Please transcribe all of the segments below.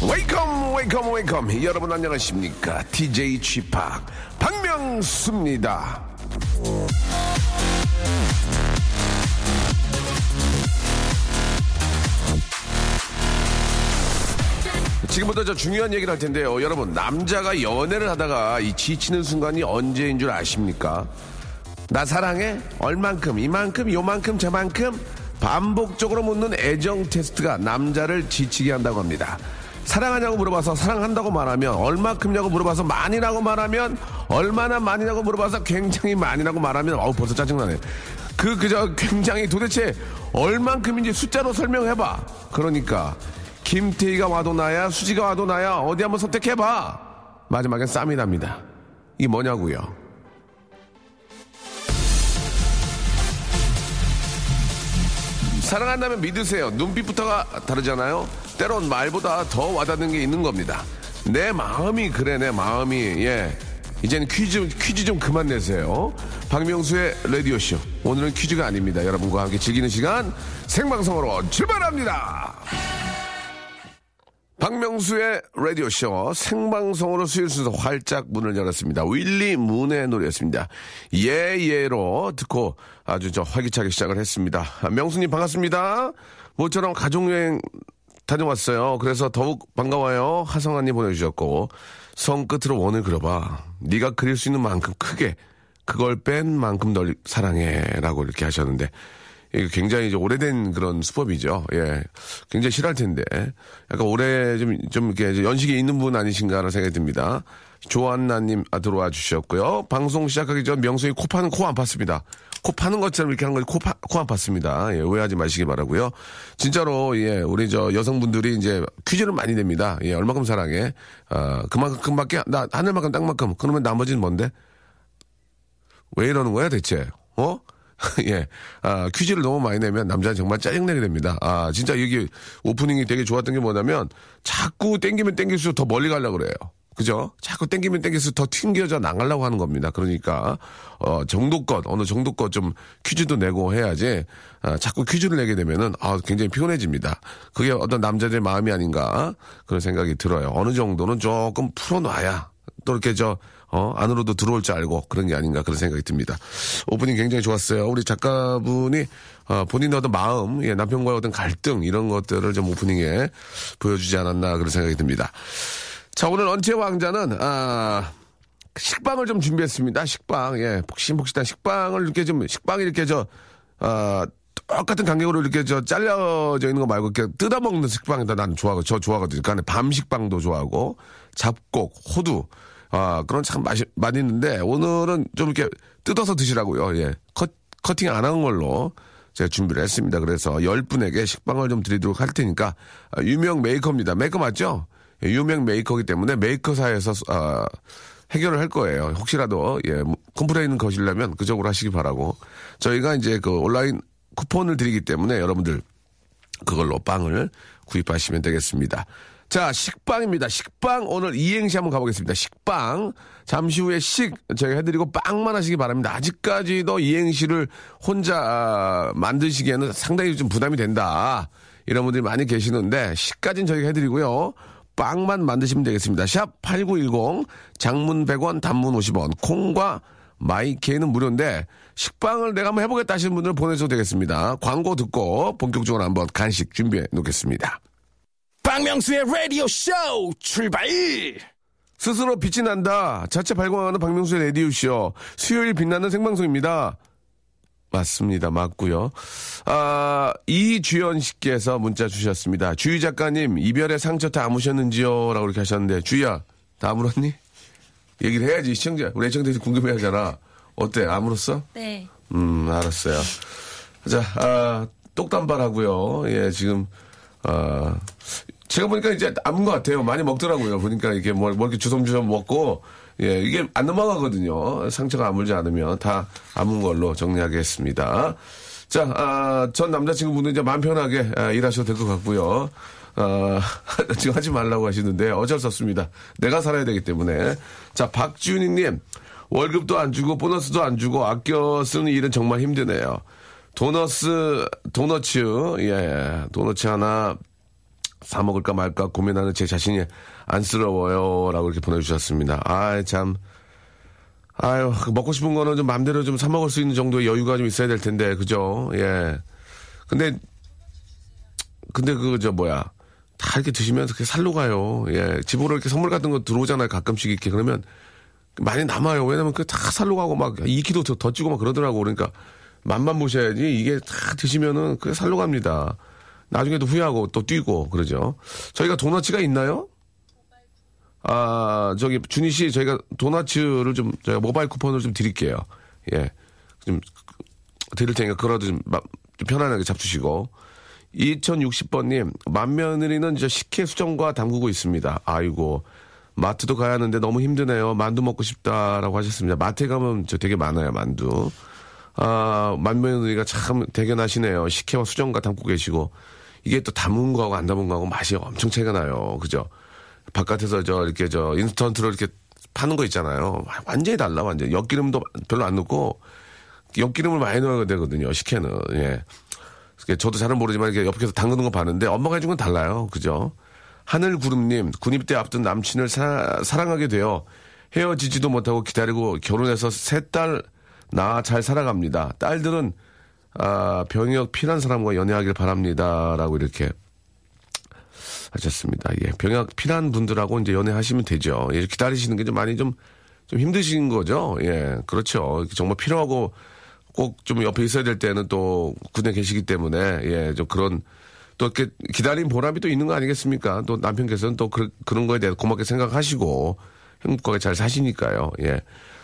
Wake up wake up wake up 여러분 안녕하십니까 DJ G-Park 박명수입니다 지금부터 저 중요한 얘기를 할 텐데요. 여러분 남자가 연애를 하다가 이 지치는 순간이 언제인 줄 아십니까? 나 사랑해? 얼만큼? 이만큼? 요만큼? 저만큼? 반복적으로 묻는 애정 테스트가 남자를 지치게 한다고 합니다. 사랑하냐고 물어봐서 사랑한다고 말하면 얼마큼냐고 물어봐서 많이라고 말하면 얼마나 많이라고 물어봐서 굉장히 많이라고 말하면 어우 벌써 짜증나네. 그 그저 굉장히 도대체 얼만큼인지 숫자로 설명해봐. 그러니까 김태희가 와도 나야 수지가 와도 나야 어디 한번 선택해봐. 마지막엔 쌈이 납니다. 이게 뭐냐고요. 사랑한다면 믿으세요. 눈빛부터가 다르잖아요. 때론 말보다 더 와닿는 게 있는 겁니다. 내 마음이 그래, 내 마음이. 예. 이제는 퀴즈, 퀴즈 좀 그만 내세요. 박명수의 라디오쇼. 오늘은 퀴즈가 아닙니다. 여러분과 함께 즐기는 시간 생방송으로 출발합니다. 박명수의 라디오쇼 생방송으로 수요일 순서 활짝 문을 열었습니다. 윌리 문의 노래였습니다. 예예로 듣고 아주 저 활기차게 시작을 했습니다. 명수님 반갑습니다. 모처럼 가족여행 다녀왔어요. 그래서 더욱 반가워요. 하성아님 보내주셨고 손끝으로 원을 그려봐. 네가 그릴 수 있는 만큼 크게 그걸 뺀 만큼 널 사랑해라고 이렇게 하셨는데 이게 굉장히 이제 오래된 그런 수법이죠. 예. 굉장히 싫어할 텐데. 약간 오래 좀, 좀 이렇게 연식이 있는 분 아니신가라는 생각이 듭니다. 조한나님 아, 들어와 주셨고요. 방송 시작하기 전 명수이 코 파는 코 안 팠습니다. 코 파는 것처럼 이렇게 하는 거지 코, 파, 코안 팠습니다. 예, 오해하지 마시기 바라고요 진짜로, 예, 우리 저 여성분들이 이제 퀴즈를 많이 냅니다. 예, 얼마큼 사랑해. 어, 그만큼밖에, 나 하늘만큼 땅만큼. 그러면 나머지는 뭔데? 왜 이러는 거야 대체? 어? 예. 아, 퀴즈를 너무 많이 내면 남자는 정말 짜증내게 됩니다. 아, 진짜 여기 오프닝이 되게 좋았던 게 뭐냐면 자꾸 땡기면 땡길수록 더 멀리 가려고 그래요. 그죠? 자꾸 땡기면 땡길수록 더 튕겨져 나가려고 하는 겁니다. 그러니까, 어, 정도껏, 어느 정도껏 좀 퀴즈도 내고 해야지, 아, 자꾸 퀴즈를 내게 되면은, 아, 굉장히 피곤해집니다. 그게 어떤 남자들의 마음이 아닌가, 그런 생각이 들어요. 어느 정도는 조금 풀어놔야, 또 이렇게 저, 어, 안으로도 들어올 줄 알고 그런 게 아닌가 그런 생각이 듭니다. 오프닝 굉장히 좋았어요. 우리 작가분이 어, 본인의 어떤 마음, 예, 남편과의 어떤 갈등 이런 것들을 좀 오프닝에 보여주지 않았나 그런 생각이 듭니다. 자, 오늘 언체 왕자는 아 식빵을 좀 준비했습니다. 식빵, 예, 폭신폭신한 식빵을 이렇게 좀 식빵이 이렇게 저 아, 똑같은 간격으로 이렇게 저 잘려져 있는 거 말고 이렇게 뜯어 먹는 식빵이다 난 좋아하고 저 좋아하거든요. 그러니까 밤식빵도 좋아하고 잡곡, 호두 아, 그런 참 맛이, 맛있는데, 오늘은 좀 이렇게 뜯어서 드시라고요. 예. 컷, 커팅 안 한 걸로 제가 준비를 했습니다. 그래서 10분에게 식빵을 좀 드리도록 할 테니까, 아, 유명 메이커입니다. 메이커 맞죠? 예, 유명 메이커이기 때문에 메이커사에서, 아, 해결을 할 거예요. 혹시라도, 예, 뭐, complain 거시려면 그쪽으로 하시기 바라고. 저희가 이제 그 온라인 쿠폰을 드리기 때문에 여러분들 그걸로 빵을 구입하시면 되겠습니다. 자, 식빵입니다. 식빵 오늘 이행시 한번 가보겠습니다. 식빵. 잠시 후에 식 저희가 해드리고 빵만 하시기 바랍니다. 아직까지도 이행시를 혼자 아, 만드시기에는 상당히 좀 부담이 된다. 이런 분들이 많이 계시는데 식까지는 저희가 해드리고요. 빵만 만드시면 되겠습니다. 샵 8910 장문 100원 단문 50원 콩과 마이케이는 무료인데 식빵을 내가 한번 해보겠다 하시는 분들 보내셔도 되겠습니다. 광고 듣고 본격적으로 한번 간식 준비해 놓겠습니다. 박명수의 라디오 쇼 출발! 스스로 빛이 난다. 자체 발광하는 박명수의 라디오 쇼. 수요일 빛나는 생방송입니다. 맞습니다. 맞고요. 아, 이주연 씨께서 문자 주셨습니다. 주희 작가님, 이별의 상처 다 아무셨는지요? 라고 이렇게 하셨는데, 주희야, 다 아물었니? 얘기를 해야지. 시청자, 우리 애청자들이 궁금해 하잖아. 어때? 아물었어? 네. 음, 알았어요. 자, 아, 똑단발 하고요. 예, 지금, 아, 제가 보니까 이제 남은 것 같아요. 많이 먹더라고요. 보니까 이게 뭐, 뭐 이렇게 주섬주섬 먹고, 예, 이게 안 넘어가거든요. 상처가 아물지 않으면 다 아문 걸로 정리하겠습니다. 자, 아, 전 남자친구분은 이제 마음 편하게 아, 일하셔도 될 것 같고요. 어, 지금 하지 말라고 하시는데 어쩔 수 없습니다. 내가 살아야 되기 때문에. 자, 박준희님, 월급도 안 주고 보너스도 안 주고 아껴 쓰는 일은 정말 힘드네요. 도너스, 도너츠, 예, 도너츠 하나 사 먹을까 말까 고민하는 제 자신이 안쓰러워요. 라고 이렇게 보내주셨습니다. 아 참. 아유, 먹고 싶은 거는 좀 마음대로 좀 사 먹을 수 있는 정도의 여유가 좀 있어야 될 텐데, 그죠? 예. 근데, 근데 그, 저, 뭐야. 다 이렇게 드시면 그렇게 살로 가요. 예. 집으로 이렇게 선물 같은 거 들어오잖아요. 가끔씩 이렇게. 그러면 많이 남아요. 왜냐면 그 다 살로 가고 막 2kg 더, 더 찌고 막 그러더라고. 그러니까 맛만 보셔야지 이게 다 드시면은 그게 살로 갑니다. 나중에도 후회하고 또 뛰고 그러죠. 저희가 도너츠가 있나요? 아, 저기, 준희 씨, 저희가 도너츠를 좀, 저희가 모바일 쿠폰을 좀 드릴게요. 예. 좀, 드릴 테니까 그거라도 좀, 마- 좀 편안하게 잡수시고. 2060번님, 맏며느리는 이제 식혜 수정과 담그고 있습니다. 아이고, 마트도 가야 하는데 너무 힘드네요. 만두 먹고 싶다라고 하셨습니다. 마트에 가면 저 되게 많아요, 만두. 아, 맏며느리가 참 대견하시네요. 식혜와 수정과 담고 계시고. 이게 또 담은 거하고 안 담은 거하고 맛이 엄청 차이가 나요. 그죠? 바깥에서 저 이렇게 저 인스턴트로 이렇게 파는 거 있잖아요. 완전히 달라, 완전. 엿기름도 별로 안 넣고, 엿기름을 많이 넣어야 되거든요, 식혜는. 예. 저도 잘은 모르지만 이렇게 옆에서 담그는 거 봤는데 엄마가 해준 건 달라요. 그죠? 하늘구름님, 군입대 앞둔 남친을 사, 사랑하게 되어 헤어지지도 못하고 기다리고 결혼해서 세딸나잘 살아갑니다. 딸들은 아, 병역 피난 사람과 연애하길 바랍니다. 라고 이렇게 하셨습니다. 예. 병역 피난 분들하고 이제 연애하시면 되죠. 예. 기다리시는 게 좀 많이 좀, 좀 힘드신 거죠. 예. 그렇죠. 정말 필요하고 꼭 좀 옆에 있어야 될 때는 또 군에 계시기 때문에 예. 좀 그런 또 이렇게 기다린 보람이 또 있는 거 아니겠습니까? 또 남편께서는 또 그, 런 거에 대해 고맙게 생각하시고 행복하게 잘 사시니까요. 예.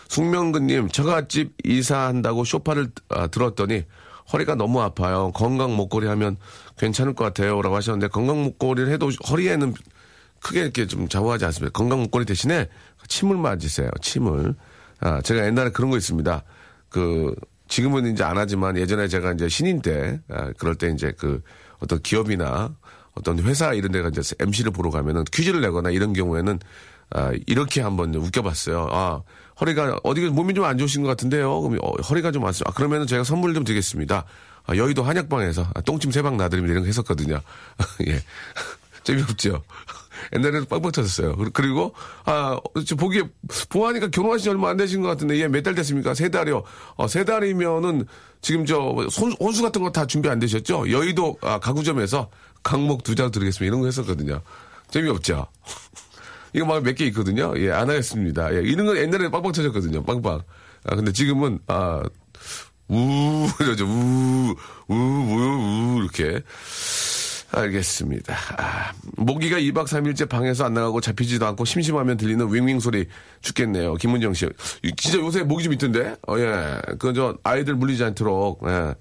숙명근님, 처갓집 이사한다고 쇼파를 아, 들었더니 허리가 너무 아파요. 건강 목걸이 하면 괜찮을 것 같아요. 라고 하셨는데 건강 목걸이를 해도 허리에는 크게 이렇게 좀 좌우하지 않습니다. 건강 목걸이 대신에 침을 맞으세요. 침을. 아, 제가 옛날에 그런 거 있습니다. 그, 지금은 이제 안 하지만 예전에 제가 이제 신인 때, 아, 그럴 때 이제 그 어떤 기업이나 어떤 회사 이런 데가 이제 MC를 보러 가면은 퀴즈를 내거나 이런 경우에는 아, 이렇게 한번 웃겨봤어요. 아, 허리가, 어디가 몸이 좀 안 좋으신 것 같은데요. 그럼 어, 허리가 좀 안, 아, 그러면은 제가 선물 좀 드리겠습니다. 아, 여의도 한약방에서 아, 똥침 세 방 나드립니다. 이런 거 했었거든요. 예. 재미없죠. 옛날에는 빵빵 터졌어요. 그리- 그리고, 아, 저 보기에, 보아하니까 결혼하신 지 얼마 안 되신 것 같은데, 예, 몇달 됐습니까? 세 달이요. 어, 세 달이면은, 지금 저, 손, 혼수 같은 거 다 준비 안 되셨죠? 여의도, 아, 가구점에서 강목 두 장 드리겠습니다. 이런 거 했었거든요. 재미없죠? 이거 막 몇 개 있거든요. 예, 안 하겠습니다. 예, 이런 건 옛날에 빵빵 터졌거든요. 빵빵. 아, 근데 지금은, 아, 우, 이러죠. 우, 우, 우, 우, 이렇게. 알겠습니다. 아, 모기가 2박 3일째 방에서 안 나가고 잡히지도 않고 심심하면 들리는 윙윙 소리 죽겠네요. 김문정 씨. 이- 진짜 요새 모기 좀 있던데? 어, 예. 그, 저, 아이들 물리지 않도록, 예.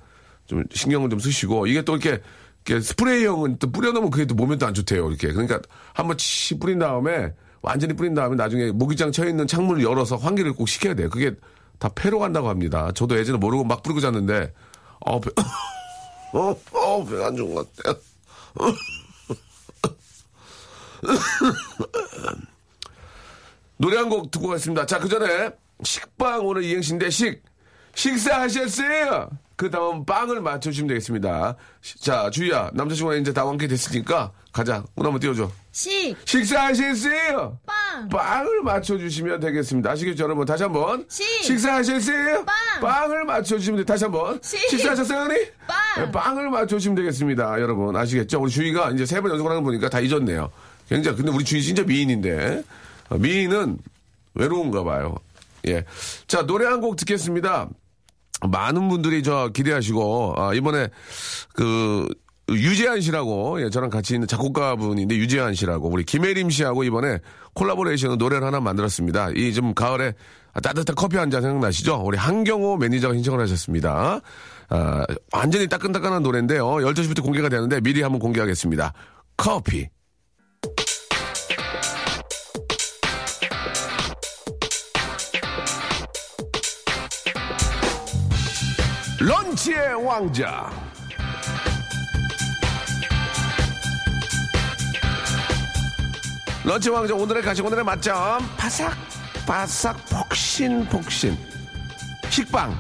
좀 신경을 좀 쓰시고, 이게 또 이렇게 스프레이형은 또 뿌려놓으면 그게 또 몸에 또 안 좋대요. 이렇게. 그러니까 한번 치 뿌린 다음에, 완전히 뿌린 다음에 나중에 모기장 쳐 있는 창문을 열어서 환기를 꼭 시켜야 돼요. 그게 다 폐로 간다고 합니다. 저도 예전에 모르고 막 뿌리고 잤는데, 어, 배, 어, 어, 배가 안 좋은 것 같아요. 노래 한 곡 듣고 가겠습니다. 자, 그 전에 식빵 오늘 이행시인데 식 식사하셨어요? 그 다음 빵을 맞춰주시면 되겠습니다. 시- 자, 주희야, 남자친구가 이제 다 완쾌 됐으니까 가자. 오늘 한번 띄워줘. 식, 식사하셨어요? 빵, 빵을 맞춰주시면 되겠습니다. 아시겠죠, 여러분? 다시 한 번. 식. 식사하셨어요? 빵. 빵을 맞춰주시면 돼. 다시 한 번. 식. 식사하셨어요, 언니? 빵. 네, 빵을 맞춰주시면 되겠습니다. 여러분. 아시겠죠? 우리 주희가 이제 세 번 연속을 하는 거 보니까 다 잊었네요. 굉장히, 근데 우리 주희 진짜 미인인데. 어, 미인은 외로운가 봐요. 예. 자, 노래 한 곡 듣겠습니다. 많은 분들이 저 기대하시고, 아, 이번에 그, 유재한 씨라고, 예, 저랑 같이 있는 작곡가 분인데, 유재한 씨라고, 우리 김혜림 씨하고 이번에 콜라보레이션으로 노래를 하나 만들었습니다. 이 좀 가을에 따뜻한 커피 한 잔 생각나시죠? 우리 한경호 매니저가 신청을 하셨습니다. 아, 완전히 따끈따끈한 노래인데요. 12시부터 공개가 되는데 미리 한번 공개하겠습니다. 커피. 런치의 왕자. 런치 왕자 오늘의 가시 오늘의 맛점. 바삭 바삭 폭신 폭신. 식빵.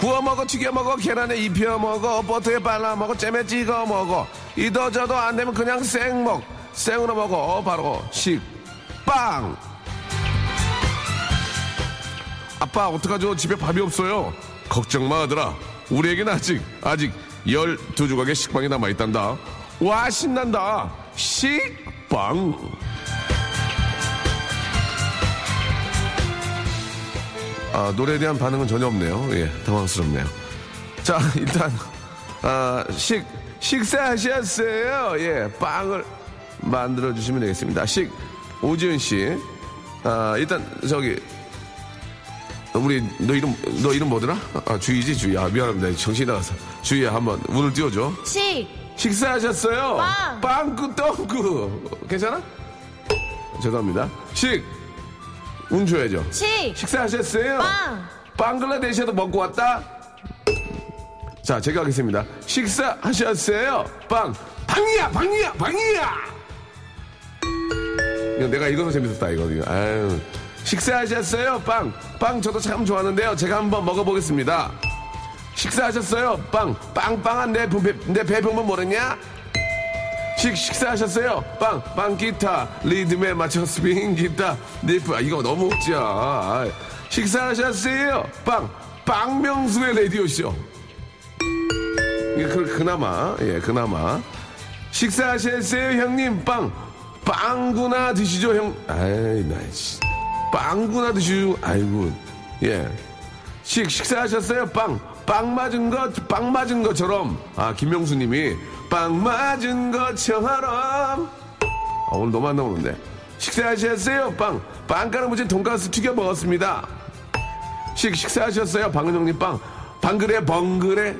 구워 먹어 튀겨 먹어 계란에 입혀 먹어 버터에 발라 먹어 잼에 찍어 먹어. 이더저더 안 되면 그냥 생 먹. 생으로 먹어. 바로 식빵 아빠 어떡하죠 집에 밥이 없어요 걱정 마 아들아 우리에겐 아직 아직 12조각의 식빵이 남아있단다 와 신난다 식빵 아, 노래에 대한 반응은 전혀 없네요. 예, 당황스럽네요. 자, 일단, 아, 식, 식사하셨어요? 예, 빵을 만들어주시면 되겠습니다. 식, 오지은 씨. 아, 일단, 저기, 우리, 너 이름, 너 이름 뭐더라? 아, 주희지, 주희. 아, 미안합니다. 정신이 나가서. 주희야, 한번 문을 띄워줘. 식, 식사하셨어요? 빵. 빵꾸 똥꾸. 괜찮아? 죄송합니다. 식, 운 줘야죠. 식, 식사하셨어요? 빵. 방글라데시에도 먹고 왔다? 자, 제가 하겠습니다. 식사하셨어요? 빵. 방이야, 방이야, 방이야! 이거 내가 읽어서 재밌었다, 이거. 이거. 아유. 식사하셨어요? 빵. 빵 저도 참 좋아하는데요. 제가 한번 먹어보겠습니다. 식사하셨어요? 빵. 빵빵한 내, 배, 내 배부면 모르냐? 식, 식사하셨어요? 빵, 빵 기타, 리듬에 맞춰 스윙 기타, 리프. 아, 이거 너무 웃지야. 아, 식사하셨어요? 빵, 빵명수의 라디오쇼. 이게 그, 그나마, 예, 그나마. 식사하셨어요, 형님? 빵, 빵구나 드시죠, 형. 아이, 나, 씨. 빵구나 드시죠. 아이고, 예. 식, 식사하셨어요? 빵. 빵 맞은 것, 빵 맞은 것처럼. 아, 김명수 님이 빵 맞은 것처럼. 아, 오늘 너무 안 나오는데. 식사하셨어요? 빵. 빵가루 묻힌 돈가스 튀겨 먹었습니다. 식, 식사하셨어요? 방은영 님 빵. 방그래, 벙그래.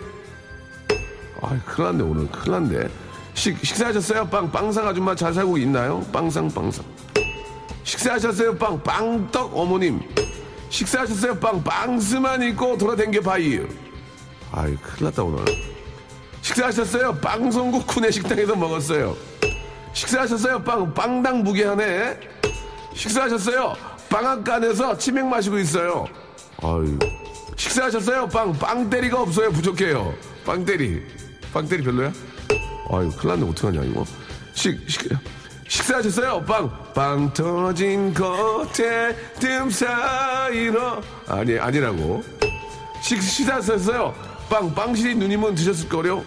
아, 큰일 났네, 오늘. 큰일 났네. 식, 식사하셨어요? 빵. 빵상 아줌마 잘 살고 있나요? 빵상, 빵상. 식사하셨어요? 빵. 빵떡 어머님. 식사하셨어요? 빵. 빵스만 입고 돌아댕겨 봐요. 아이, 큰일 났다, 오늘. 식사하셨어요? 빵송국 구내 식당에서 먹었어요. 식사하셨어요? 빵, 빵당 무게하네. 식사하셨어요? 빵학간에서 치맥 마시고 있어요. 아유. 식사하셨어요? 빵, 빵때리가 없어요. 부족해요. 빵때리. 빵때리 별로야? 아유, 큰일 났네. 어떡하냐, 이거. 식, 식, 식사하셨어요? 빵, 빵 터진 겉에 틈 사이로. 아니, 아니라고. 식, 식사하셨어요? 빵, 빵실이 누님은 드셨을 거요?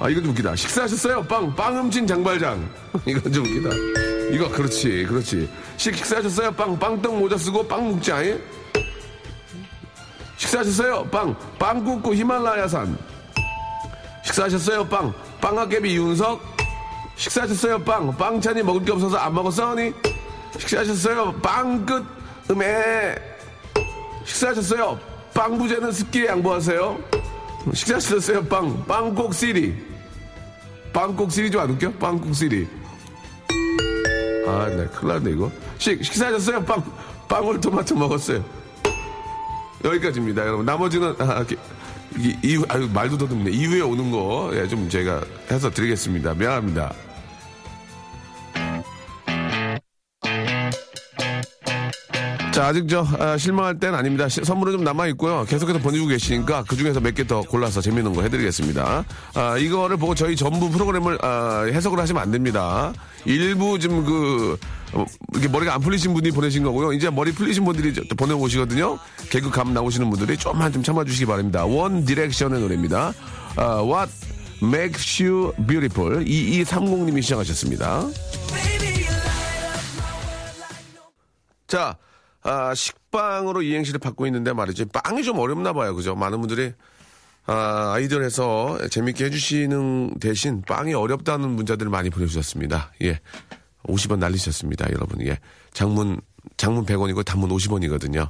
아, 이건 좀 웃기다. 식사하셨어요? 빵, 빵 훔친 장발장. 이건 좀 웃기다. 이거, 그렇지, 그렇지. 식, 식사하셨어요? 빵, 빵떡 모자 쓰고 빵 묵지, 아니? 식사하셨어요? 빵, 빵 굽고 히말라야산. 식사하셨어요? 빵, 빵학개비 윤석. 식사하셨어요? 빵, 빵찬이 먹을 게 없어서 안 먹었어 니? 식사하셨어요? 빵 끝, 음에. 식사하셨어요? 빵 부재는 습기에 양보하세요. 식사하셨어요? 빵, 빵꼭 시리. 빵꼭 시리 좀 안 웃겨? 빵꼭 시리. 아, 네, 큰일 났네, 이거. 식, 식사하셨어요? 빵, 빵을 토마토 먹었어요. 여기까지입니다, 여러분. 나머지는, 아, 이렇게, 이, 이후, 아유, 말도 더듬네. 이후에 오는 거, 예, 좀 제가 해서 드리겠습니다. 미안합니다. 자, 아직 저, 아, 실망할 때는 아닙니다. 시- 선물은 좀 남아 있고요. 계속해서 보내주고 계시니까 그 중에서 몇 개 더 골라서 재밌는 거 해드리겠습니다. 아, 이거를 보고 저희 전부 프로그램을, 아, 해석을 하시면 안 됩니다. 일부 좀 그, 어, 이렇게 머리가 안 풀리신 분이 보내신 거고요. 이제 머리 풀리신 분들이 저- 보내오시거든요. 개그 감 나오시는 분들이 좀만 좀 참아주시기 바랍니다. 원 디렉션의 노래입니다. 아, What makes you beautiful? 2230님이 신청하셨습니다. 자, 아, 식빵으로 이행시를 받고 있는데 말이죠. 빵이 좀 어렵나 봐요. 그죠? 많은 분들이 아, 아이디어에서 재밌게 해주시는 대신 빵이 어렵다는 문자들을 많이 보내주셨습니다. 예. 50원 날리셨습니다. 여러분. 예. 장문, 장문 100원이고 단문 50원이거든요.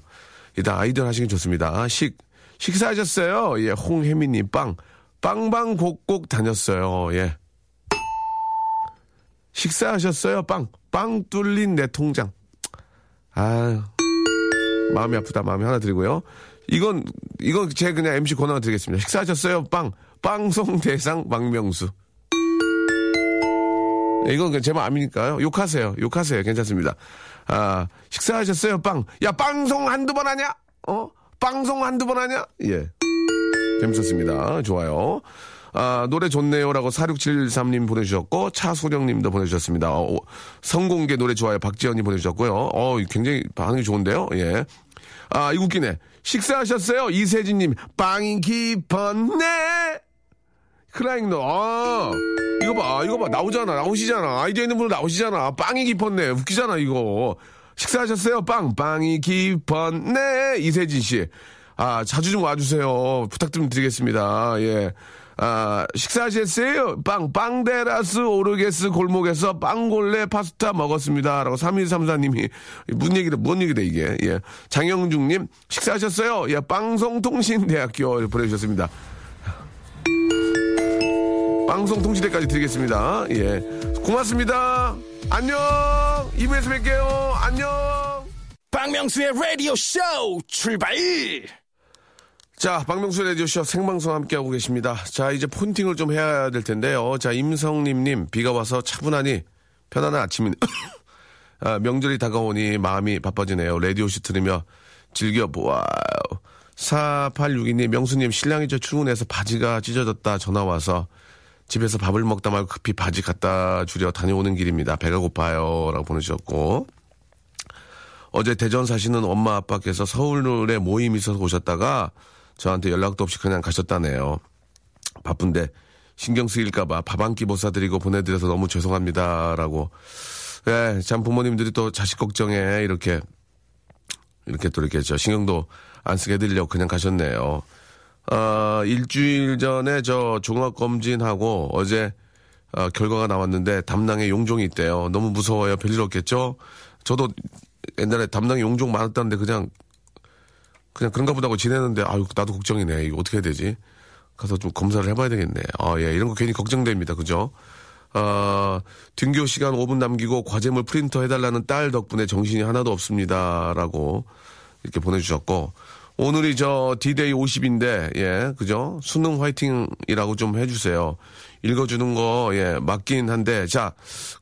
일단 아이디어 하시긴 좋습니다. 아, 식, 식사하셨어요? 예. 홍혜미님 빵. 빵방곡곡 다녔어요. 예. 식사하셨어요? 빵. 빵 뚫린 내 통장. 아유. 마음이 아프다. 마음이 하나 드리고요. 이건, 이건 제 그냥 MC 권한을 드리겠습니다. 식사하셨어요? 빵. 빵송 대상 망명수. 네, 이건 그 제목 아니니까요. 욕하세요. 욕하세요. 괜찮습니다. 아, 식사하셨어요? 빵. 야, 빵송 한두 번 하냐? 어? 빵송 한두 번 하냐? 예. 재밌었습니다. 좋아요. 아, 노래 좋네요라고 4673님 보내주셨고, 차소령님도 보내주셨습니다. 어, 성공개 노래 좋아요. 박지현님 보내주셨고요. 어, 굉장히 반응이 좋은데요. 예. 아, 이거 웃기네. 식사하셨어요? 이세진님, 빵이 깊었네! 크라잉노, 아, 이거 봐, 이거 봐, 나오잖아, 나오시잖아. 아이디어 있는 분 나오시잖아. 빵이 깊었네. 웃기잖아, 이거. 식사하셨어요? 빵, 빵이 깊었네. 이세진 씨. 아, 자주 좀 와주세요. 부탁 좀 드리겠습니다. 예. 아, 식사하셨어요? 빵, 빵데라스 오르게스 골목에서 빵골레 파스타 먹었습니다. 라고 3134님이, 무슨 얘기다, 뭔 얘기다, 이게. 예. 장영중님, 식사하셨어요? 예, 방송통신대학교 보내주셨습니다. 방송통신대까지 드리겠습니다. 예. 고맙습니다. 안녕! 2부에서 뵐게요. 안녕! 박명수의 라디오 쇼 출발! 자, 박명수 라디오쇼 생방송 함께하고 계십니다. 자, 이제 폰팅을 좀 해야 될 텐데요. 자, 임성림님, 비가 와서 차분하니 편안한 아침인, 아, 명절이 다가오니 마음이 바빠지네요. 라디오쇼 들으며 즐겨보아요. 4862님, 명수님, 신랑이 저 출근해서 바지가 찢어졌다 전화 와서 집에서 밥을 먹다 말고 급히 바지 갖다 주려 다녀오는 길입니다. 배가 고파요. 라고 보내주셨고. 어제 대전 사시는 엄마 아빠께서 서울에 모임 있어서 오셨다가 저한테 연락도 없이 그냥 가셨다네요. 바쁜데 신경 쓰일까봐 밥 한 끼 못 사드리고 보내드려서 너무 죄송합니다라고. 예, 참 부모님들이 또 자식 걱정에 이렇게 이렇게 또 이렇게 저 신경도 안 쓰게 해드리려고 그냥 가셨네요. 아, 일주일 전에 저 종합 검진하고 어제 아, 결과가 나왔는데 담낭에 용종이 있대요. 너무 무서워요. 별일 없겠죠? 저도 옛날에 담낭에 용종 많았다는데 그냥 그냥 그런가 보다고 지내는데 아유 나도 걱정이네. 이거 어떻게 해야 되지? 가서 좀 검사를 해봐야 되겠네. 아 예, 이런 거 괜히 걱정됩니다. 그죠? 아, 등교 시간 5분 남기고 과제물 프린터 해달라는 딸 덕분에 정신이 하나도 없습니다 라고 이렇게 보내주셨고 오늘이 저 디데이 50인데 예 그죠 수능 화이팅이라고 좀 해주세요 읽어주는 거 예 맞긴 한데 자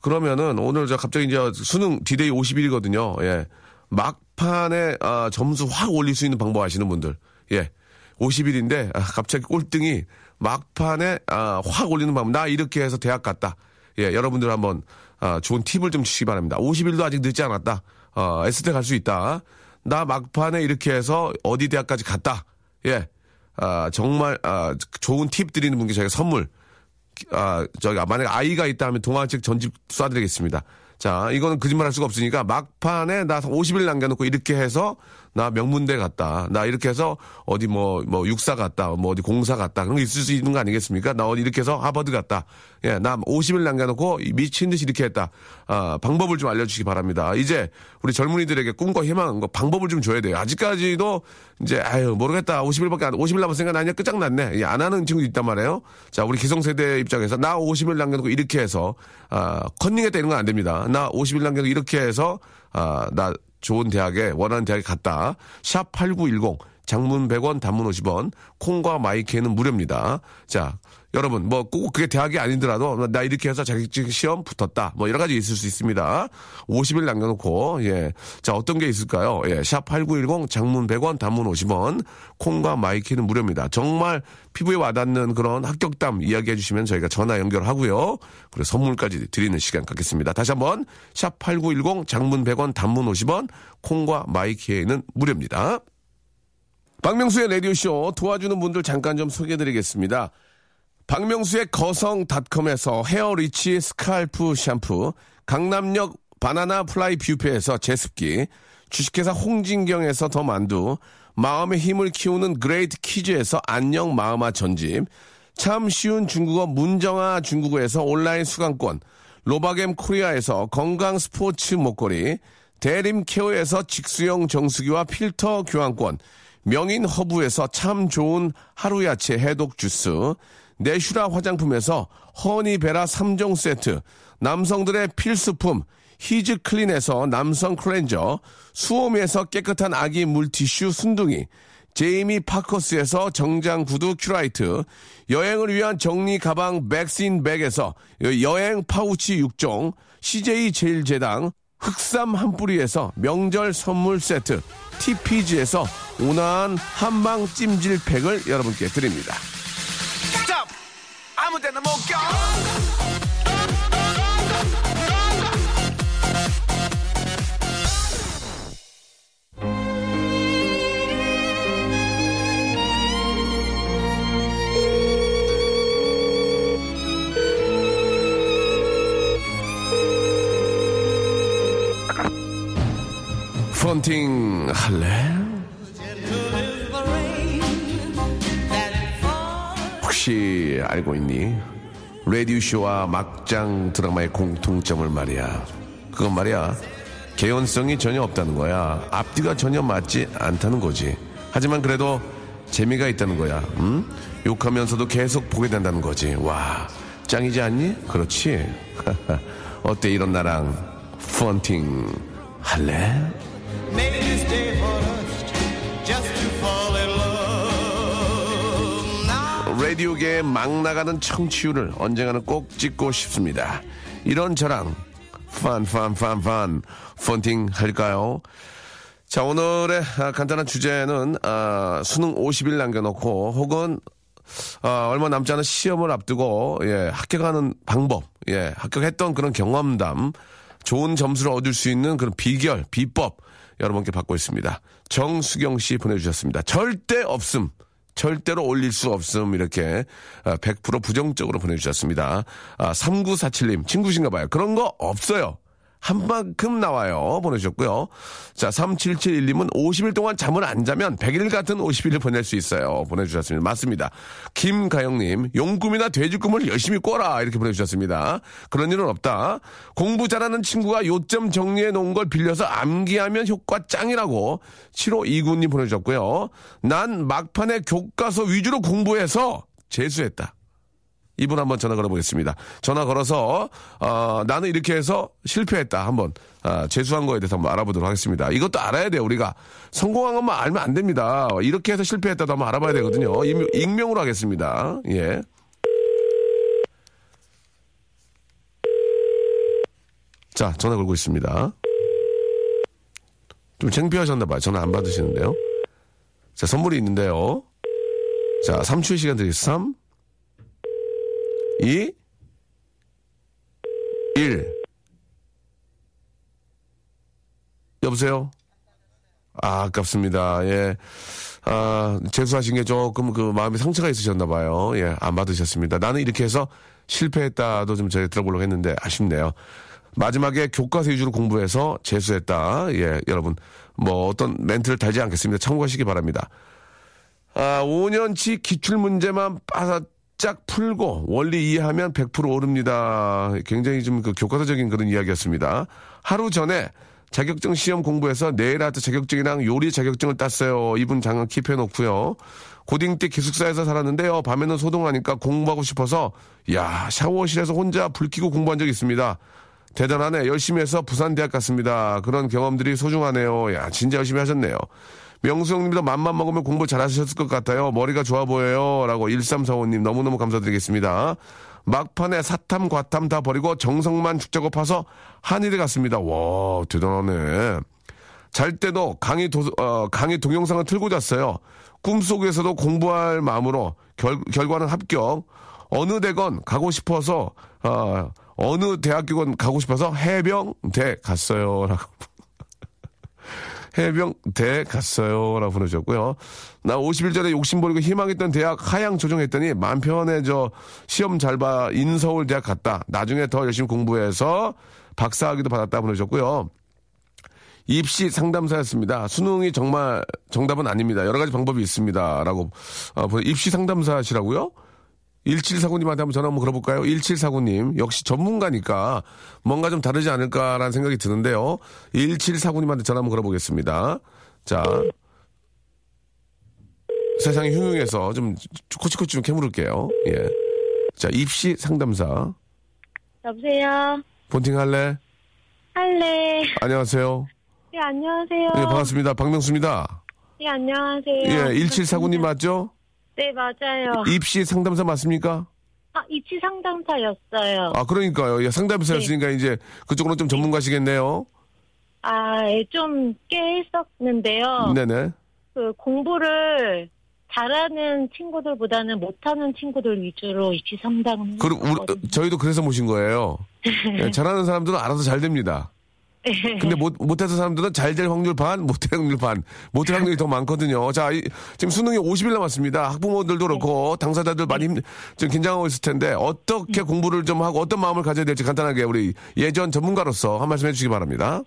그러면은 오늘 저 갑자기 이제 수능 디데이 50일이거든요 예 막판에 아, 점수 확 올릴 수 있는 방법 아시는 분들. 예. 50일인데 아, 갑자기 꼴등이 막판에 아, 확 올리는 방법. 나 이렇게 해서 대학 갔다. 예 여러분들 한번 아, 좋은 팁을 좀 주시기 바랍니다. 50일도 아직 늦지 않았다. 어, S대 갈 수 있다. 나 막판에 이렇게 해서 어디 대학까지 갔다. 예. 아, 정말, 아, 좋은 팁 드리는 분께 저희가 선물, 아, 저기, 만약에 아이가 있다 하면 동화책 전집 쏴드리겠습니다. 자, 이거는 거짓말 할 수가 없으니까 막판에 나 50일 남겨놓고 이렇게 해서 나 명문대 갔다. 나 이렇게 해서 어디 뭐, 뭐 육사 갔다. 뭐 어디 공사 갔다. 그런 게 있을 수 있는 거 아니겠습니까? 나 어디 이렇게 해서 하버드 갔다. 예, 나 50일 남겨놓고 미친 듯이 이렇게 했다. 아, 방법을 좀 알려주시기 바랍니다. 이제 우리 젊은이들에게 꿈과 희망, 거 방법을 좀 줘야 돼요. 아직까지도 이제, 아유, 모르겠다. 50일밖에 안, 50일 남았으니까 나 그냥 끝장났네. 예, 안 하는 친구도 있단 말이에요. 자, 우리 기성세대 입장에서 나 50일 남겨놓고 이렇게 해서, 아, 컨닝했다 이런 건 안 됩니다. 나 50일 남겨놓고 이렇게 해서, 아, 나 좋은 대학에 원하는 대학에 갔다. 샵 8910 장문 100원 단문 50원 콩과 마이크는 무료입니다. 자, 여러분 뭐 꼭 그게 대학이 아니더라도 나 이렇게 해서 자격증 시험 붙었다. 뭐 여러 가지 있을 수 있습니다. 50일 남겨 놓고 예. 자, 어떤 게 있을까요? 예. 샵8910 장문 100원 단문 50원 콩과 마이K는 무료입니다. 정말 피부에 와닿는 그런 합격담 이야기해 주시면 저희가 전화 연결하고요. 그리고 선물까지 드리는 시간 갖겠습니다. 다시 한번 샵8910 장문 100원 단문 50원 콩과 마이K는 무료입니다. 박명수의 라디오쇼 도와주는 분들 잠깐 좀 소개해 드리겠습니다. 박명수의 거성닷컴에서 헤어리치 스칼프 샴푸, 강남역 바나나 플라이 뷔페에서 제습기, 주식회사 홍진경에서 더 만두, 마음의 힘을 키우는 그레이트 키즈에서 안녕 마음아 전집, 참 쉬운 중국어 문정아 중국어에서 온라인 수강권, 로바겜 코리아에서 건강 스포츠 목걸이, 대림 케어에서 직수형 정수기와 필터 교환권, 명인 허브에서 참 좋은 하루 야채 해독 주스, 내슈라 화장품에서 허니베라 3종 세트, 남성들의 필수품 히즈 클린에서 남성 클렌저, 수오미에서 깨끗한 아기 물티슈 순둥이, 제이미 파커스에서 정장 구두 큐라이트, 여행을 위한 정리 가방 백신 백에서 여행 파우치 6종, CJ 제일제당, 흑삼 한 뿌리에서 명절 선물 세트, TPG에서 온화한 한방 찜질 팩을 여러분께 드립니다. 스탑! 아무 데나 못 껴! 펀팅 할래? 알고 있니? 라디오쇼와 막장 드라마의 공통점을 말이야. 그건 말이야. 개연성이 전혀 없다는 거야. 앞뒤가 전혀 맞지 않다는 거지. 하지만 그래도 재미가 있다는 거야. 응? 욕하면서도 계속 보게 된다는 거지. 와, 짱이지 않니? 그렇지. 어때 이런 나랑 펀팅 할래? 라디오계에 막 나가는 청취율을 언젠가는 꼭 찍고 싶습니다. 이런 저랑 판, 펀팅 할까요? 자, 오늘의 아, 간단한 주제는 아, 수능 50일 남겨놓고 혹은 아, 얼마 남지 않은 시험을 앞두고 예, 합격하는 방법, 예, 합격했던 그런 경험담, 좋은 점수를 얻을 수 있는 그런 비결, 비법 여러분께 받고 있습니다. 정수경 씨 보내주셨습니다. 절대 없음. 절대로 올릴 수 없음 이렇게 100% 부정적으로 보내주셨습니다. 아, 3947님 친구신가 봐요. 그런 거 없어요. 한 만큼 나와요. 보내주셨고요. 자, 3771님은 50일 동안 잠을 안 자면 100일 같은 50일을 보낼 수 있어요. 보내주셨습니다. 맞습니다. 김가영님, 용꿈이나 돼지꿈을 열심히 꿔라. 이렇게 보내주셨습니다. 그런 일은 없다. 공부 잘하는 친구가 요점 정리해 놓은 걸 빌려서 암기하면 효과 짱이라고 7529님 보내주셨고요. 난 막판에 교과서 위주로 공부해서 재수했다. 이분 한번 전화 걸어보겠습니다. 전화 걸어서 어, 나는 이렇게 해서 실패했다. 한번 아, 재수한 거에 대해서 한번 알아보도록 하겠습니다. 이것도 알아야 돼요. 우리가 성공한 것만 알면 안 됩니다. 이렇게 해서 실패했다도 한번 알아봐야 되거든요. 익명, 익명으로 하겠습니다. 예. 자, 전화 걸고 있습니다. 좀 창피하셨나 봐요. 전화 안 받으시는데요. 자, 선물이 있는데요. 자, 3초의 시간 드리겠습니다. 3, 2, 1. 여보세요? 아, 아깝습니다. 예. 아, 재수하신 게 조금 그 마음에 상처가 있으셨나 봐요. 예, 안 받으셨습니다. 나는 이렇게 해서 실패했다도 좀 저희 들어보려고 했는데 아쉽네요. 마지막에 교과서 위주로 공부해서 재수했다. 예, 여러분. 뭐 어떤 멘트를 달지 않겠습니다. 참고하시기 바랍니다. 아, 5년치 기출문제만 바 짝 풀고 원리 이해하면 100% 오릅니다. 굉장히 좀 그 교과서적인 그런 이야기였습니다. 하루 전에 자격증 시험 공부해서 네일 아트 자격증이랑 요리 자격증을 땄어요. 이분 장은 킵해놓고요. 고딩 때 기숙사에서 살았는데요. 밤에는 소동하니까 공부하고 싶어서 야 샤워실에서 혼자 불 켜고 공부한 적이 있습니다. 대단하네. 열심히 해서 부산대학 갔습니다. 그런 경험들이 소중하네요. 야 진짜 열심히 하셨네요. 명수 형님도 맘만 먹으면 공부 잘하셨을 것 같아요. 머리가 좋아 보여요. 라고 1345님 너무너무 감사드리겠습니다. 막판에 사탐, 과탐 다 버리고 정성만 죽자고 파서 한일에 갔습니다. 와, 대단하네. 잘 때도 강의 도, 어, 강의 동영상을 틀고 잤어요. 꿈속에서도 공부할 마음으로 결, 결과는 합격. 어느 대건 가고 싶어서, 어, 어느 대학교건 가고 싶어서 해병대 갔어요. 라고. 해병대 갔어요. 라고 보내주셨고요. 나 50일 전에 욕심부리고 희망했던 대학 하향 조정했더니 맘 편해 저 시험 잘 봐. 인서울 대학 갔다. 나중에 더 열심히 공부해서 박사학위도 받았다 보내주셨고요. 입시 상담사였습니다. 수능이 정말 정답은 아닙니다. 여러 가지 방법이 있습니다. 라고, 어, 입시 상담사시라고요? 1749님한테 한번 전화 한번 걸어볼까요? 1749님. 역시 전문가니까 뭔가 좀 다르지 않을까라는 생각이 드는데요. 1749님한테 전화 한번 걸어보겠습니다. 자. 세상이 흉흉해서 좀 코치코치 좀 캐물을게요. 예. 자, 입시 상담사. 여보세요. 본팅 할래? 할래. 안녕하세요. 네, 안녕하세요. 예, 반갑습니다. 박명수입니다. 네, 안녕하세요. 예, 1749님 맞죠? 네, 맞아요. 입시 상담사 맞습니까? 아, 입시 상담사였어요. 아, 그러니까요. 예, 상담사였으니까 이제 그쪽으로 좀 전문가시겠네요. 아, 예, 좀꽤 했었는데요. 네네. 그 공부를 잘하는 친구들보다는 못하는 친구들 위주로 입시 상담을 그럼 우리. 저희도 그래서 모신 거예요. 예, 잘하는 사람들은 알아서 잘 됩니다. 근데 못, 못해서 사람들은 잘 될 확률 반, 못할 확률 반, 못할 확률이 더 많거든요. 자, 이- 지금 수능이 50일 남았습니다. 학부모들도 그렇고, 당사자들 많이 힘, 좀 긴장하고 있을 텐데, 어떻게 공부를 좀 하고, 어떤 마음을 가져야 될지 간단하게 우리 예전 전문가로서 한 말씀 해주시기 바랍니다.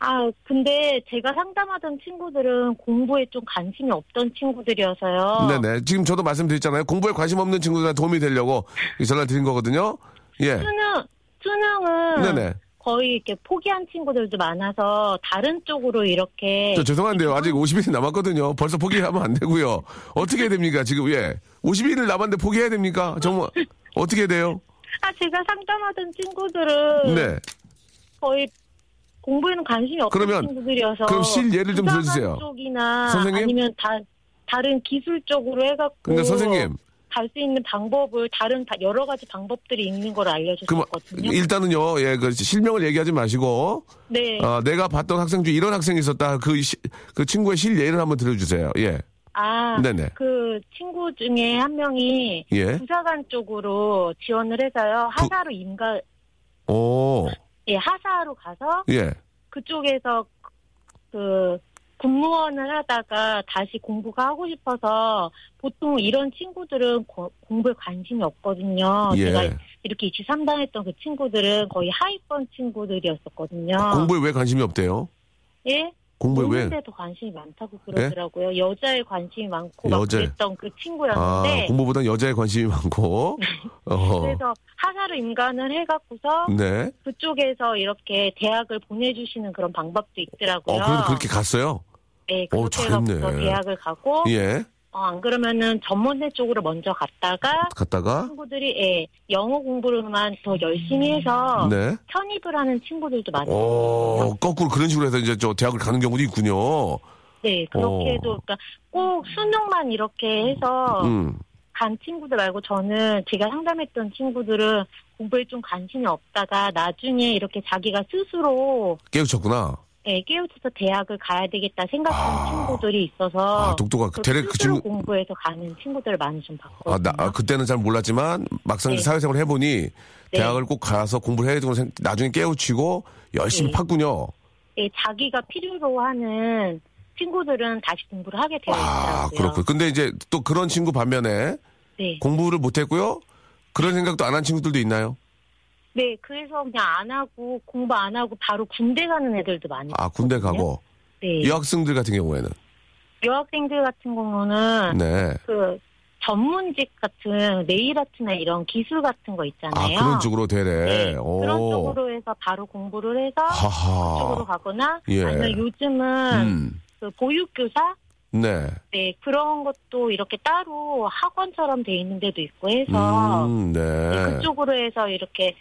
아, 근데 제가 상담하던 친구들은 공부에 좀 관심이 없던 친구들이어서요. 네네. 지금 저도 말씀드렸잖아요. 공부에 관심 없는 친구들한테 도움이 되려고 이 전화 드린 거거든요. 예. 수능, 수능은 네네. 거의 이렇게 포기한 친구들도 많아서 다른 쪽으로 이렇게 저 죄송한데요. 아직 50일이 남았거든요. 벌써 포기하면 안 되고요. 어떻게 해야 됩니까? 지금, 예. 50일을 남았는데 포기해야 됩니까? 정말, 어떻게 해야 돼요? 아 제가 상담하던 친구들은 네. 거의 공부에는 관심이 없는 그러면- 친구들이어서 그럼 실 예를 좀 부사관 들어주세요. 쪽이나 선생님? 아니면 다 다른 기술 쪽으로 해갖고 그러니까 선생님, 갈 수 있는 방법을 다른 다- 여러 가지 방법들이 있는 걸 그럼 알려줬었거든요. 일단은요, 예, 그 실명을 얘기하지 마시고, 네. 어, 내가 봤던 학생 중에 이런 학생이 있었다. 그, 시- 그 친구의 실예를 한번 들어주세요. 예. 아, 네네. 그 친구 중에 한 명이 예. 부사관 쪽으로 지원을 해서요. 하사로 임가 오, 예, 하사로 가서 예. 그쪽에서 그 군무원을 하다가 다시 공부가 하고 싶어서 보통 이런 친구들은 고- 공부에 관심이 없거든요. 예. 제가 이렇게 입시 상담했던 그 친구들은 거의 하위권 친구들이었었거든요. 공부에 왜 관심이 없대요? 예? 공부에 왜? 공부에도 관심이 많다고 그러더라고요. 여자에 관심이 많고 막 여자에. 그랬던 그 아, 친구였는데 공부보단 여자에 관심이 많고. 어. 그래서 하사로 임관을 해갖고서 네. 그쪽에서 이렇게 대학을 보내주시는 그런 방법도 있더라고요. 어, 그래도 그렇게 갔어요? 네, 오, 그렇게 잘했네. 해갖고서 대학을 가고 예. 어, 안 그러면은 전문대 쪽으로 먼저 갔다가 갔다가. 친구들이 예, 영어 공부를만 더 열심히 해서 네. 편입을 하는 친구들도 많아요. 어, 거꾸로 그런 식으로 해서 이제 저 대학을 가는 경우도 있군요. 네, 그렇게 어. 해도 그러니까 꼭 수능만 이렇게 해서 음. 간 친구들 말고 저는 제가 상담했던 친구들은 공부에 좀 관심이 없다가 나중에 이렇게 자기가 스스로 깨우쳤구나. 예, 깨우쳐서 대학을 가야 되겠다 생각하는 아. 친구들이 있어서 아. 그 대략 그 친구. 공부해서 가는 친구들을 많이 좀 아, 봤거든요. 나, 아, 그때는 잘 몰랐지만 막상 네. 사회생활 해보니 네. 대학을 꼭 가서 공부를 해야 되고 생- 나중에 깨우치고 열심히 네. 팠군요. 예, 자기가 필요로 하는 친구들은 다시 공부를 하게 되어 아, 있더라고요. 그렇고. 근데 이제 또 그런 친구 반면에 네. 공부를 못했고요. 그런 생각도 안 한 친구들도 있나요? 네, 그래서 그냥 안 하고 공부 안 하고 바로 군대 가는 애들도 많이 아, 군대. 가고. 네. 여학생들 같은 경우에는. 여학생들 같은 경우는 네. 그 전문직 같은 네일 아트나 이런 기술 같은 거 아, 있잖아요. 그런 쪽으로 되네. 네, 오. 그런 쪽으로 해서 바로 공부를 해서 그쪽으로 하하. 가거나 예. 아니면 요즘은 음. 그 보육교사 네. 네 그런 것도 이렇게 따로 학원처럼 돼 있는 데도 있고 해서 음, 네, 네. 그쪽으로 해서 이렇게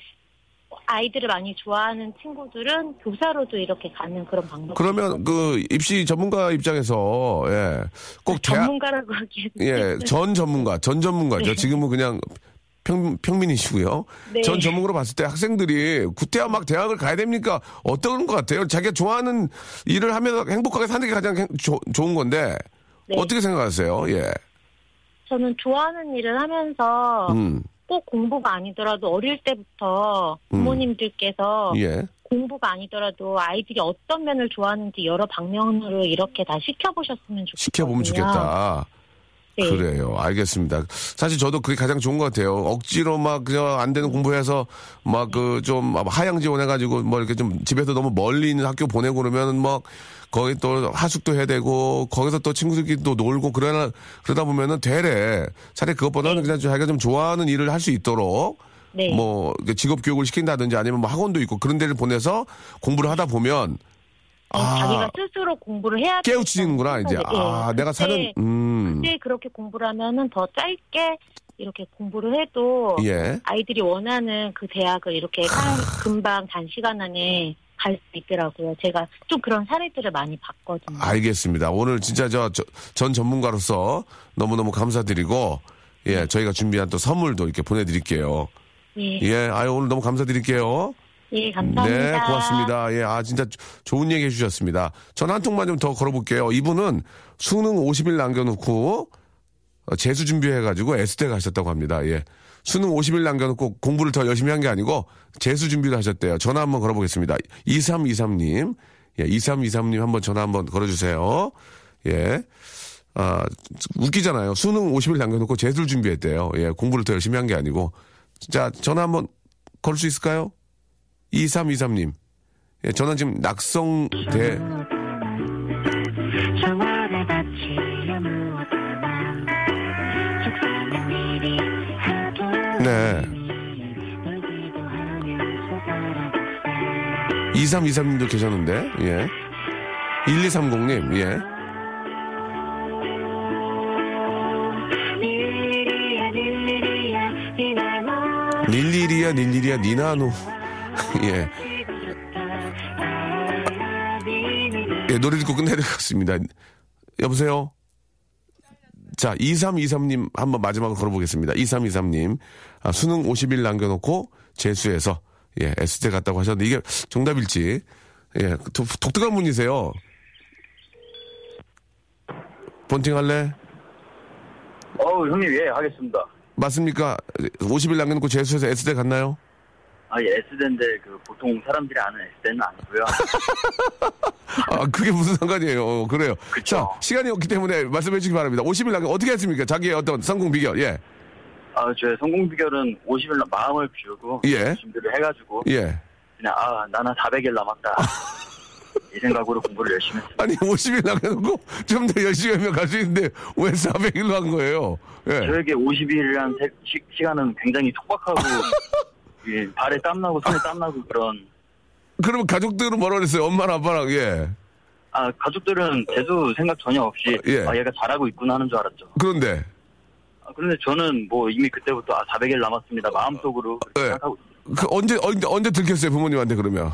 아이들을 많이 좋아하는 친구들은 교사로도 이렇게 가는 그런 방법. 그러면 그 입시 전문가 입장에서 예. 꼭 대학 전문가라고 하기에는 예, 전 전문가, 전 전문가죠. 네. 지금은 그냥 평, 평민이시고요. 네. 전 전문가로 봤을 때 학생들이 구태야 막 대학을 가야 됩니까? 어떤 것 같아요? 자기가 좋아하는 일을 하면서 행복하게 사는 게 가장 행- 조- 좋은 건데 네. 어떻게 생각하세요? 예. 저는 좋아하는 일을 하면서 음, 꼭 공부가 아니더라도 어릴 때부터 부모님들께서 예. 공부가 아니더라도 아이들이 어떤 면을 좋아하는지 여러 방면으로 이렇게 다 시켜보셨으면 좋겠거든요. 시켜보면 좋겠다. 네. 그래요. 알겠습니다. 사실 저도 그게 가장 좋은 것 같아요. 억지로 막 그냥 안 되는 공부해서 막 그 좀 하향 지원해가지고 뭐 이렇게 좀 집에서 너무 멀리 있는 학교 보내고 그러면은 막 거기 또 하숙도 해야 되고 거기서 또 친구들끼리 또 놀고 그러나 그러다 보면은 되래. 차라리 그것보다는 그냥 자기가 좀 좋아하는 일을 할 수 있도록 네. 뭐 직업 교육을 시킨다든지 아니면 뭐 학원도 있고 그런 데를 보내서 공부를 하다 보면 네, 아 자기가 스스로 공부를 해야 깨우치는구나 이제 되겠다는 아 생각이- 내가 예, 사는 그때, 음 그때 그렇게 공부를 하면은 더 짧게 이렇게 공부를 해도 예. 아이들이 원하는 그 대학을 이렇게 한 금방 단시간 안에 갈 수 있더라고요. 제가 좀 그런 사례들을 많이 봤거든요. 알겠습니다. 오늘 진짜 저전 전문가로서 너무너무 감사드리고 예, 저희가 준비한 또 선물도 이렇게 보내드릴게요. 예, 예, 아유 오늘 너무 감사드릴게요. 예, 감사합니다. 네, 고맙습니다. 예, 아, 진짜 좋은 얘기 해주셨습니다. 전화 한 통만 좀 더 걸어볼게요. 이분은 수능 50일 남겨놓고 어, 재수 준비해가지고 S대 가셨다고 합니다. 예. 수능 50일 남겨놓고 공부를 더 열심히 한 게 아니고 재수 준비를 하셨대요. 전화 한번 걸어보겠습니다. 2323님. 예, 2323님 한번 전화 한번 걸어주세요. 예. 아, 웃기잖아요. 수능 50일 남겨놓고 재수를 준비했대요. 예, 공부를 더 열심히 한 게 아니고. 자, 전화 한번 걸 수 있을까요? 2323님. 예, 저는 지금 낙성대, 네. 울기도 하면서 살아갔어 2323님도 계셨는데, 예. 1230님, 예. 릴리리아, 릴리리아, 니나노. 예. 예, 노래 듣고 끝내야 될 것 같습니다. 여보세요? 자, 2323님 한번 마지막으로 걸어보겠습니다. 2323님. 아, 수능 50일 남겨놓고 재수해서, 예, S대 갔다고 하셨는데 이게 정답일지. 예, 독, 독특한 분이세요. 본팅 할래? 어우, 형님, 예, 하겠습니다. 맞습니까? 50일 남겨놓고 재수해서 S대 갔나요? 아, 예, S대인데, 그, 보통 사람들이 아는 S대는 아니고요. 아, 그게 무슨 상관이에요. 어, 그래요. 그쵸. 자, 시간이 없기 때문에 말씀해 주시기 바랍니다. 50일 남겨 어떻게 했습니까? 자기의 어떤 성공 비결, 예. 아, 저의 성공 비결은 50일 날 마음을 비우고, 예. 준비를 해 가지고, 예. 그냥, 아, 나는 400일 남았다. 이 생각으로 공부를 열심히 했습니다. 아니, 50일 남겨놓고 좀 더 열심히 하면 갈 수 있는데 왜 400일로 한 거예요? 예. 저에게 50일이라는 시, 시간은 굉장히 촉박하고, 예, 발에 땀나고, 손에 땀나고 그런, 그러면 가족들은 뭐라 그랬어요? 엄마랑 아빠랑, 예. 아, 가족들은 재수 생각 전혀 없이, 예. 아, 얘가 잘하고 있구나 하는 줄 알았죠. 그런데, 아, 그런데 저는 뭐 이미 그때부터 아, 400일 남았습니다. 마음속으로 그렇게 예. 생각하고 있습니다. 그 언제, 언제, 언제 들켰어요? 부모님한테 그러면?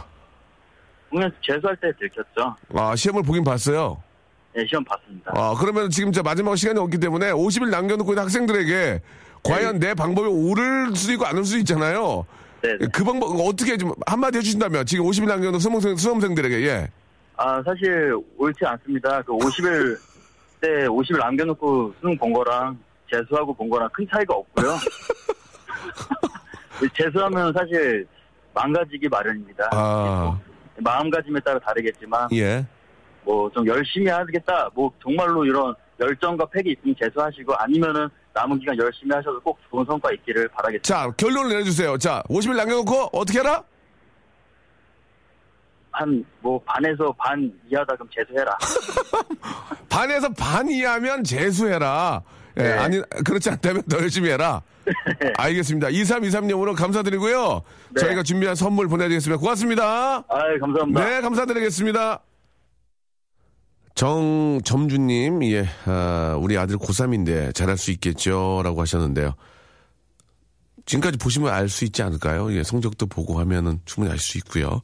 그러면 재수할 때 들켰죠. 아, 시험을 보긴 봤어요. 네, 시험 봤습니다. 아, 그러면 지금 저 마지막 시간이 없기 때문에 50일 남겨놓고 있는 학생들에게 과연 내 방법이 옳을 수도 있고 안 올 수도 있잖아요. 네, 네. 그 방법 어떻게 좀 한마디 해주신다면 지금 50일 남겨놓은 수험생, 수험생들에게 예. 아, 사실 옳지 않습니다. 그 50일 때 50일 남겨놓고 수능 본 거랑 재수하고 본 거랑 큰 차이가 없고요. 재수하면 사실 망가지기 마련입니다. 아, 마음가짐에 따라 다르겠지만 예. 뭐 좀 열심히 하겠다. 뭐 정말로 이런 열정과 팩이 있으면 재수하시고 아니면은 남은 기간 열심히 하셔서 꼭 좋은 성과 있기를 바라겠습니다. 자, 결론을 내려주세요. 자, 50일 남겨놓고 어떻게 해라? 한 뭐 반에서 반 이하다 그럼 재수해라. 반에서 반 이하면 재수해라. 예, 네. 아니, 그렇지 않다면 더 열심히 해라. 알겠습니다. 2323님 오늘 감사드리고요. 네. 저희가 준비한 선물 보내드리겠습니다. 고맙습니다. 아, 감사합니다. 네, 감사드리겠습니다. 정점주님, 예, 아, 우리 아들 고3인데 잘할 수 있겠죠? 라고 하셨는데요. 지금까지 보시면 알 수 있지 않을까요? 예, 성적도 보고 하면은 충분히 알 수 있고요.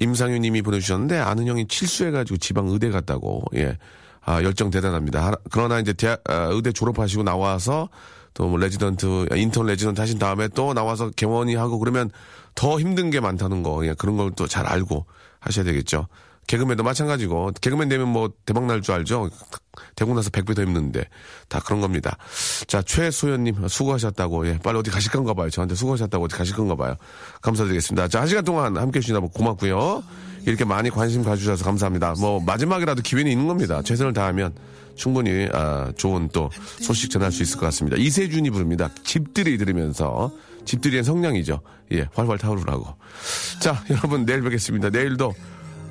임상윤 님이 보내주셨는데, 아는 형이 칠수해가지고 지방 의대 갔다고, 예. 아, 열정 대단합니다. 하- 그러나 이제 대학, 아, 의대 졸업하시고 나와서 또 뭐 레지던트, 인턴 레지던트 하신 다음에 또 나와서 개원이 하고 그러면 더 힘든 게 많다는 거, 예, 그런 걸 또 잘 알고 하셔야 되겠죠. 개그맨도 마찬가지고, 개그맨 되면 뭐 대박 날 줄 알죠? 되고 나서 100배 더 힘든데. 다 그런 겁니다. 자, 최소연님, 수고하셨다고, 예, 빨리 어디 가실 건가 봐요. 저한테 수고하셨다고 어디 가실 건가 봐요. 감사드리겠습니다. 자, 한 시간 동안 함께 해 주시나 고맙고요. 이렇게 많이 관심 가주셔서 감사합니다. 뭐, 마지막이라도 기회는 있는 겁니다. 최선을 다하면 충분히, 아, 좋은 또 소식 전할 수 있을 것 같습니다. 이세준이 부릅니다. 집들이 들으면서. 집들이의 성량이죠. 예, 활활 타오르라고. 자, 여러분, 내일 뵙겠습니다. 내일도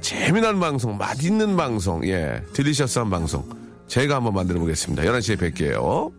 재미난 방송, 맛있는 방송, 예, 딜리셔스한 방송. 제가 한번 만들어 보겠습니다. 11시에 뵐게요.